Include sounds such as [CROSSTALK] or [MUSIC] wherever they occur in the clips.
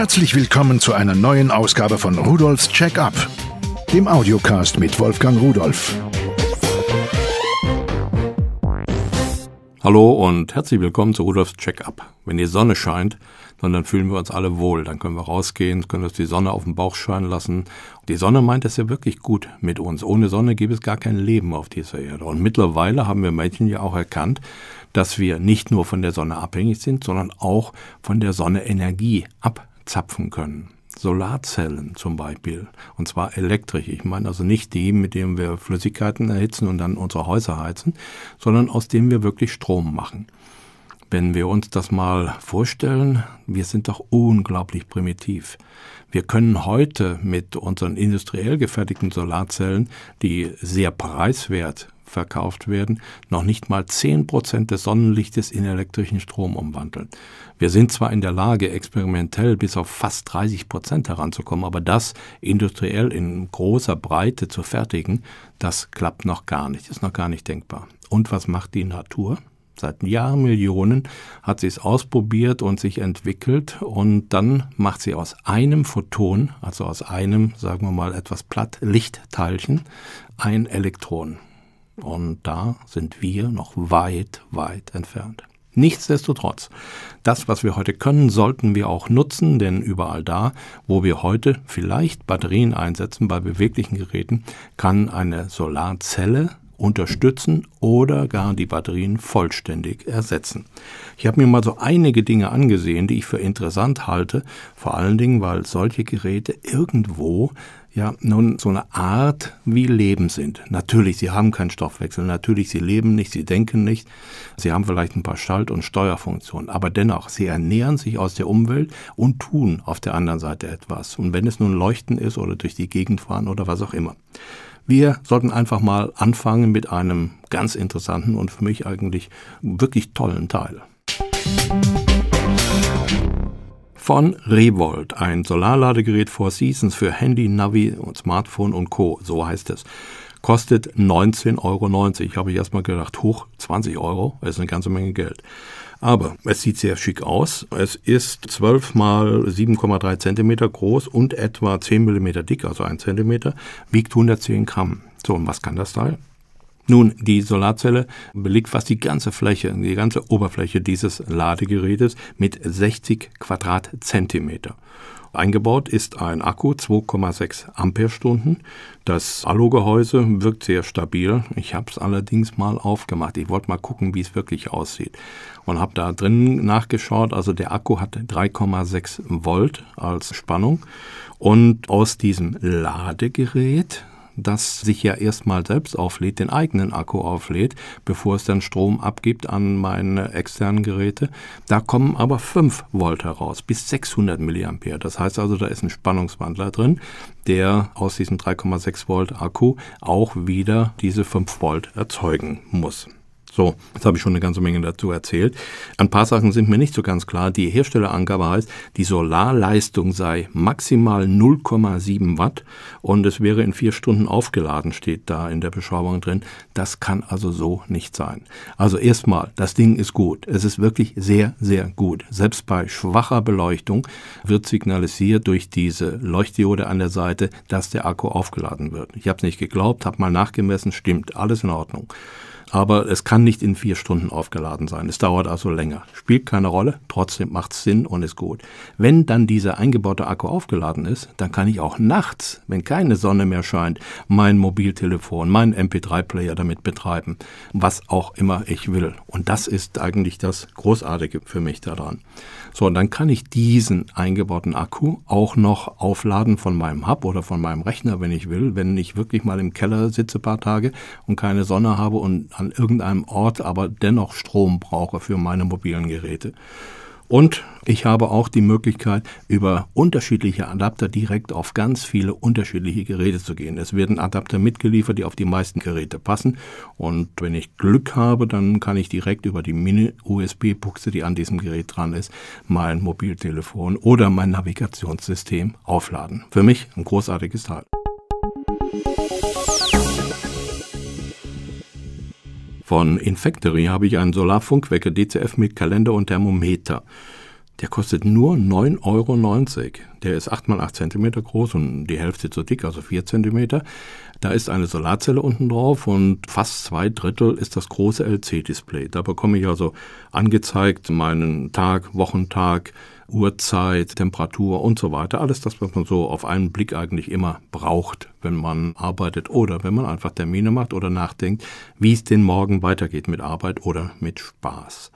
Herzlich willkommen zu einer neuen Ausgabe von Rudolfs Check-up, dem Audiocast mit Wolfgang Rudolf. Hallo und herzlich willkommen zu Rudolfs Check-up. Wenn die Sonne scheint, dann fühlen wir uns alle wohl. Dann können wir rausgehen, können uns die Sonne auf den Bauch scheinen lassen. Die Sonne meint es ja wirklich gut mit uns. Ohne Sonne gibt es gar kein Leben auf dieser Erde. Und mittlerweile haben wir Mädchen ja auch erkannt, dass wir nicht nur von der Sonne abhängig sind, sondern auch von der Sonne Energie abzapfen können. Solarzellen zum Beispiel, und zwar elektrisch. Ich meine also nicht die, mit denen wir Flüssigkeiten erhitzen und dann unsere Häuser heizen, sondern aus denen wir wirklich Strom machen. Wenn wir uns das mal vorstellen, wir sind doch unglaublich primitiv. Wir können heute mit unseren industriell gefertigten Solarzellen, die sehr preiswert verkauft werden, noch nicht mal zehn Prozent des Sonnenlichtes in elektrischen Strom umwandeln. Wir sind zwar in der Lage, experimentell bis auf fast 30 Prozent heranzukommen, aber das industriell in großer Breite zu fertigen, das klappt noch gar nicht, ist noch gar nicht denkbar. Und was macht die Natur? Seit Jahrmillionen hat sie es ausprobiert und sich entwickelt und dann macht sie aus einem Photon, also aus einem, sagen wir mal etwas platt, Lichtteilchen, ein Elektron. Und da sind wir noch weit, weit entfernt. Nichtsdestotrotz, das, was wir heute können, sollten wir auch nutzen, denn überall da, wo wir heute vielleicht Batterien einsetzen bei beweglichen Geräten, kann eine Solarzelle unterstützen oder gar die Batterien vollständig ersetzen. Ich habe mir mal so einige Dinge angesehen, die ich für interessant halte, vor allen Dingen, weil solche Geräte irgendwo ja nun so eine Art wie Leben sind. Natürlich, sie haben keinen Stoffwechsel, natürlich, sie leben nicht, sie denken nicht, sie haben vielleicht ein paar Schalt- und Steuerfunktionen, aber dennoch, sie ernähren sich aus der Umwelt und tun auf der anderen Seite etwas. Und wenn es nun Leuchten ist oder durch die Gegend fahren oder was auch immer. Wir sollten einfach mal anfangen mit einem ganz interessanten und für mich eigentlich wirklich tollen Teil. Von Revolt, ein Solarladegerät Four Seasons für Handy, Navi, Smartphone und Co. So heißt es. Kostet 19,90 Euro. Ich habe erstmal gedacht, hoch, 20 Euro, das ist eine ganze Menge Geld. Aber es sieht sehr schick aus. Es ist 12 mal 7,3 Zentimeter groß und etwa 10 Millimeter dick, also 1 Zentimeter, wiegt 110 Gramm. So, und was kann das Teil? Nun, die Solarzelle belegt fast die ganze Fläche, die ganze Oberfläche dieses Ladegerätes mit 60 Quadratzentimeter. Eingebaut ist ein Akku 2,6 Ampere-Stunden. Das Alugehäuse wirkt sehr stabil. Ich habe es allerdings mal aufgemacht. Ich wollte mal gucken, wie es wirklich aussieht. Und habe da drin nachgeschaut. Also der Akku hat 3,6 Volt als Spannung. Und aus diesem Ladegerät das sich ja erstmal selbst auflädt, den eigenen Akku auflädt, bevor es dann Strom abgibt an meine externen Geräte. Da kommen aber 5 Volt heraus, bis 600 Milliampere. Das heißt also, da ist ein Spannungswandler drin, der aus diesem 3,6 Volt Akku auch wieder diese 5 Volt erzeugen muss. So, jetzt habe ich schon eine ganze Menge dazu erzählt. Ein paar Sachen sind mir nicht so ganz klar. Die Herstellerangabe heißt, die Solarleistung sei maximal 0,7 Watt und es wäre in vier Stunden aufgeladen, steht da in der Beschreibung drin. Das kann also so nicht sein. Also erstmal, das Ding ist gut. Es ist wirklich sehr, sehr gut. Selbst bei schwacher Beleuchtung wird signalisiert durch diese Leuchtdiode an der Seite, dass der Akku aufgeladen wird. Ich habe es nicht geglaubt, habe mal nachgemessen, stimmt, alles in Ordnung aber es kann nicht in vier Stunden aufgeladen sein. Es dauert also länger. Spielt keine Rolle, trotzdem macht es Sinn und ist gut. Wenn dann dieser eingebaute Akku aufgeladen ist, dann kann ich auch nachts, wenn keine Sonne mehr scheint, mein Mobiltelefon, meinen MP3-Player damit betreiben, was auch immer ich will. Und das ist eigentlich das Großartige für mich daran. So, und dann kann ich diesen eingebauten Akku auch noch aufladen von meinem Hub oder von meinem Rechner, wenn ich will, wenn ich wirklich mal im Keller sitze paar Tage und keine Sonne habe und an irgendeinem Ort aber dennoch Strom brauche für meine mobilen Geräte. Und ich habe auch die Möglichkeit, über unterschiedliche Adapter direkt auf ganz viele unterschiedliche Geräte zu gehen. Es werden Adapter mitgeliefert, die auf die meisten Geräte passen. Und wenn ich Glück habe, dann kann ich direkt über die Mini-USB-Buchse, die an diesem Gerät dran ist, mein Mobiltelefon oder mein Navigationssystem aufladen. Für mich ein großartiges Teil. Von Infactory habe ich einen Solarfunkwecker DCF mit Kalender und Thermometer. Der kostet nur 9,90 Euro. Der ist 8 mal 8 cm groß und die Hälfte zu dick, also 4 cm. Da ist eine Solarzelle unten drauf und fast zwei Drittel ist das große LC-Display. Da bekomme ich also angezeigt meinen Tag, Wochentag, Uhrzeit, Temperatur und so weiter. Alles das, was man so auf einen Blick eigentlich immer braucht, wenn man arbeitet oder wenn man einfach Termine macht oder nachdenkt, wie es den Morgen weitergeht mit Arbeit oder mit Spaß.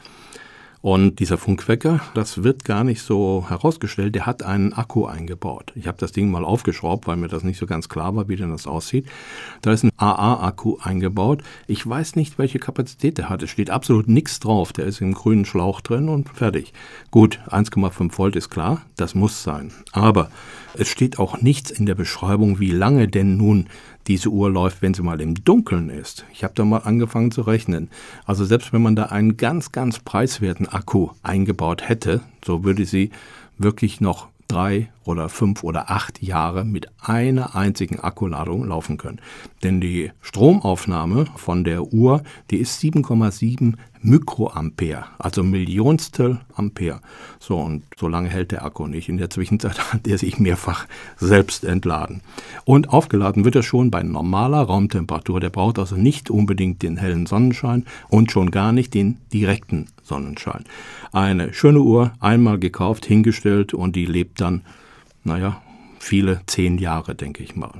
Und dieser Funkwecker, das wird gar nicht so herausgestellt, der hat einen Akku eingebaut. Ich habe das Ding mal aufgeschraubt, weil mir das nicht so ganz klar war, wie denn das aussieht. Da ist ein AA-Akku eingebaut. Ich weiß nicht, welche Kapazität der hat. Es steht absolut nichts drauf. Der ist im grünen Schlauch drin und fertig. Gut, 1,5 Volt ist klar, das muss sein. Aber es steht auch nichts in der Beschreibung, wie lange denn nun diese Uhr läuft, wenn sie mal im Dunkeln ist. Ich habe da mal angefangen zu rechnen. Also selbst wenn man da einen ganz, ganz preiswerten Akku eingebaut hätte, so würde sie wirklich noch drei oder fünf oder acht Jahre mit einer einzigen Akkuladung laufen können. Denn die Stromaufnahme von der Uhr, die ist 7,7 Mikroampere, also Millionstel Ampere. So, und so lange hält der Akku nicht. In der Zwischenzeit [LAUGHS] hat er sich mehrfach selbst entladen. Und aufgeladen wird er schon bei normaler Raumtemperatur. Der braucht also nicht unbedingt den hellen Sonnenschein und schon gar nicht den direkten Sonnenschein. Eine schöne Uhr, einmal gekauft, hingestellt und die lebt dann, naja, viele zehn Jahre, denke ich mal.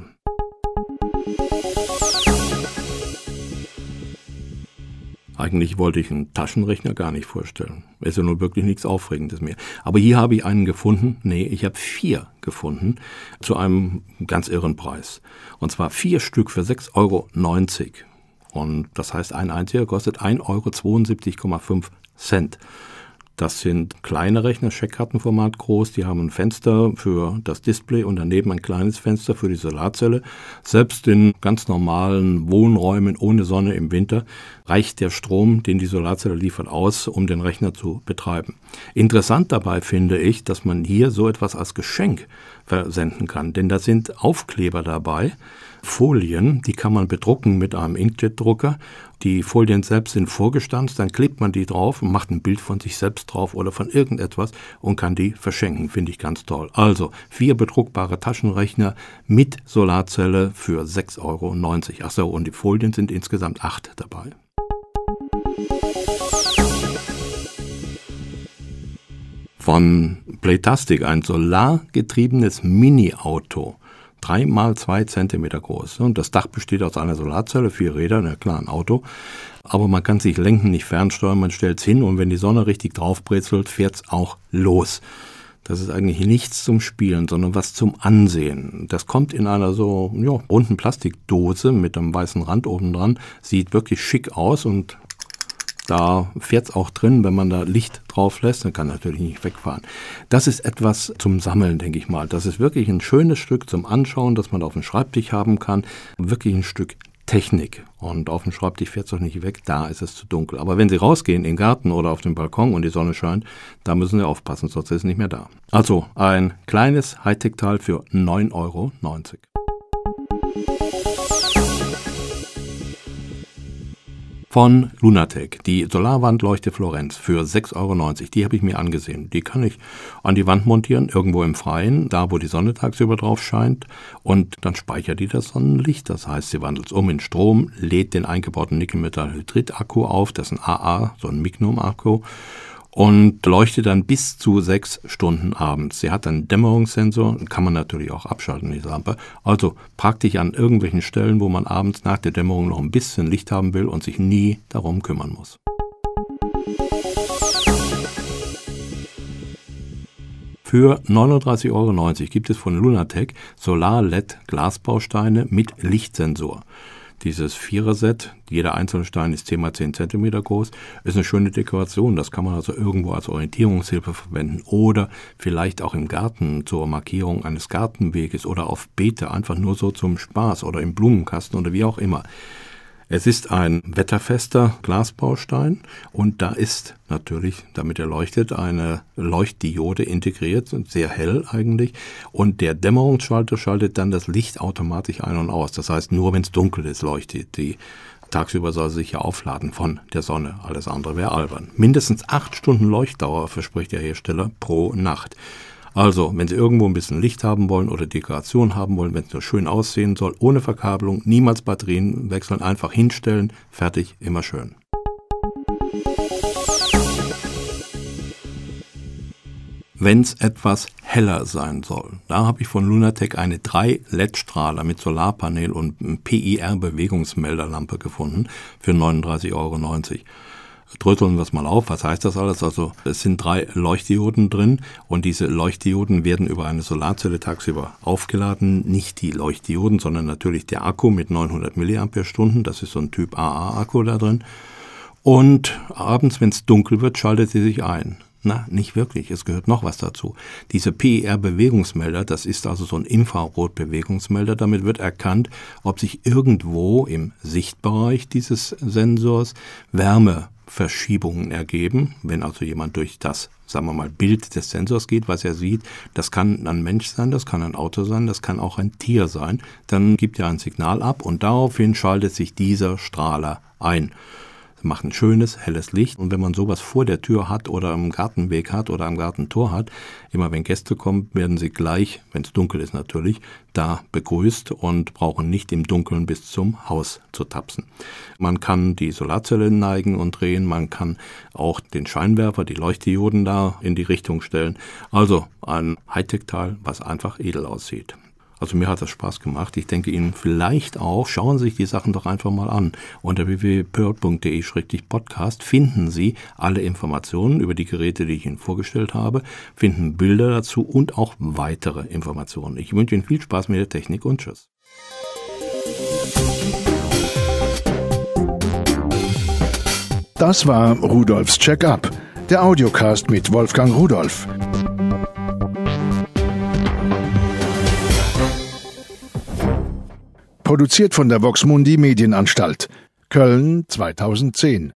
Eigentlich wollte ich einen Taschenrechner gar nicht vorstellen. Ist ja nur wirklich nichts Aufregendes mehr. Aber hier habe ich einen gefunden. Nee, ich habe vier gefunden zu einem ganz irren Preis. Und zwar vier Stück für 6,90 Euro. Und das heißt, ein einziger kostet 1,72,5 Euro Cent. Das sind kleine Rechner, Scheckkartenformat groß, die haben ein Fenster für das Display und daneben ein kleines Fenster für die Solarzelle. Selbst in ganz normalen Wohnräumen ohne Sonne im Winter reicht der Strom, den die Solarzelle liefert, aus, um den Rechner zu betreiben. Interessant dabei finde ich, dass man hier so etwas als Geschenk versenden kann, denn da sind Aufkleber dabei, Folien, die kann man bedrucken mit einem Inkjet-Drucker. Die Folien selbst sind vorgestanzt, dann klebt man die drauf und macht ein Bild von sich selbst drauf oder von irgendetwas und kann die verschenken. Finde ich ganz toll. Also vier bedruckbare Taschenrechner mit Solarzelle für 6,90 Euro. Achso, und die Folien sind insgesamt acht dabei. Von Playtastic ein solargetriebenes Mini-Auto drei mal zwei Zentimeter groß. Und das Dach besteht aus einer Solarzelle, vier Räder, na klar, ein Auto. Aber man kann sich lenken, nicht fernsteuern, man stellt es hin und wenn die Sonne richtig draufbrezelt, fährt es auch los. Das ist eigentlich nichts zum Spielen, sondern was zum Ansehen. Das kommt in einer so ja, runden Plastikdose mit einem weißen Rand oben dran. Sieht wirklich schick aus und da fährt es auch drin, wenn man da Licht drauf lässt, dann kann natürlich nicht wegfahren. Das ist etwas zum Sammeln, denke ich mal. Das ist wirklich ein schönes Stück zum Anschauen, das man auf dem Schreibtisch haben kann. Wirklich ein Stück Technik. Und auf dem Schreibtisch fährt es doch nicht weg, da ist es zu dunkel. Aber wenn Sie rausgehen in den Garten oder auf den Balkon und die Sonne scheint, da müssen Sie aufpassen, sonst ist es nicht mehr da. Also ein kleines Hightech-Teil für 9,90 Euro. Von Lunatec, die Solarwandleuchte Florenz für 6,90 Euro. Die habe ich mir angesehen. Die kann ich an die Wand montieren, irgendwo im Freien, da wo die Sonne tagsüber drauf scheint. Und dann speichert die das Sonnenlicht. Das heißt, sie wandelt es um in Strom, lädt den eingebauten Nickelmetallhydrid-Akku auf, das ist ein AA, so ein Mignum-Akku und leuchtet dann bis zu sechs Stunden abends. Sie hat einen Dämmerungssensor, kann man natürlich auch abschalten, die Lampe. Also praktisch an irgendwelchen Stellen, wo man abends nach der Dämmerung noch ein bisschen Licht haben will und sich nie darum kümmern muss. Für 39,90 Euro gibt es von Lunatec Solar-LED Glasbausteine mit Lichtsensor. Dieses Viererset, jeder einzelne Stein ist 10 x 10 cm groß, ist eine schöne Dekoration. Das kann man also irgendwo als Orientierungshilfe verwenden oder vielleicht auch im Garten zur Markierung eines Gartenweges oder auf Beete, einfach nur so zum Spaß oder im Blumenkasten oder wie auch immer. Es ist ein wetterfester Glasbaustein und da ist natürlich, damit er leuchtet, eine Leuchtdiode integriert, sehr hell eigentlich. Und der Dämmerungsschalter schaltet dann das Licht automatisch ein und aus. Das heißt, nur wenn es dunkel ist, leuchtet die Tagsüber soll sie sich ja aufladen von der Sonne. Alles andere wäre albern. Mindestens acht Stunden Leuchtdauer verspricht der Hersteller pro Nacht. Also, wenn Sie irgendwo ein bisschen Licht haben wollen oder Dekoration haben wollen, wenn es nur schön aussehen soll, ohne Verkabelung, niemals Batterien wechseln, einfach hinstellen, fertig, immer schön. wenn es etwas heller sein soll. Da habe ich von Lunatec eine 3 LED-Strahler mit Solarpanel und PIR-Bewegungsmelderlampe gefunden für 39,90 Euro. Dröseln wir es mal auf. Was heißt das alles? Also es sind drei Leuchtdioden drin und diese Leuchtdioden werden über eine Solarzelle tagsüber aufgeladen. Nicht die Leuchtdioden, sondern natürlich der Akku mit 900 mAh. Das ist so ein Typ AA-Akku da drin. Und abends, wenn es dunkel wird, schaltet sie sich ein. Na, nicht wirklich. Es gehört noch was dazu. Diese PIR-Bewegungsmelder, das ist also so ein Infrarot-Bewegungsmelder. Damit wird erkannt, ob sich irgendwo im Sichtbereich dieses Sensors Wärmeverschiebungen ergeben. Wenn also jemand durch das, sagen wir mal, Bild des Sensors geht, was er sieht, das kann ein Mensch sein, das kann ein Auto sein, das kann auch ein Tier sein, dann gibt er ein Signal ab und daraufhin schaltet sich dieser Strahler ein macht ein schönes, helles Licht. Und wenn man sowas vor der Tür hat oder am Gartenweg hat oder am Gartentor hat, immer wenn Gäste kommen, werden sie gleich, wenn es dunkel ist natürlich, da begrüßt und brauchen nicht im Dunkeln bis zum Haus zu tapsen. Man kann die Solarzelle neigen und drehen, man kann auch den Scheinwerfer, die Leuchtdioden da in die Richtung stellen. Also ein Hightech-Teil, was einfach edel aussieht. Also mir hat das Spaß gemacht. Ich denke Ihnen vielleicht auch, schauen Sie sich die Sachen doch einfach mal an. Unter www.pearl.de-podcast finden Sie alle Informationen über die Geräte, die ich Ihnen vorgestellt habe, finden Bilder dazu und auch weitere Informationen. Ich wünsche Ihnen viel Spaß mit der Technik und Tschüss. Das war Rudolfs Check-up, der Audiocast mit Wolfgang Rudolf. Produziert von der Voxmundi Medienanstalt. Köln 2010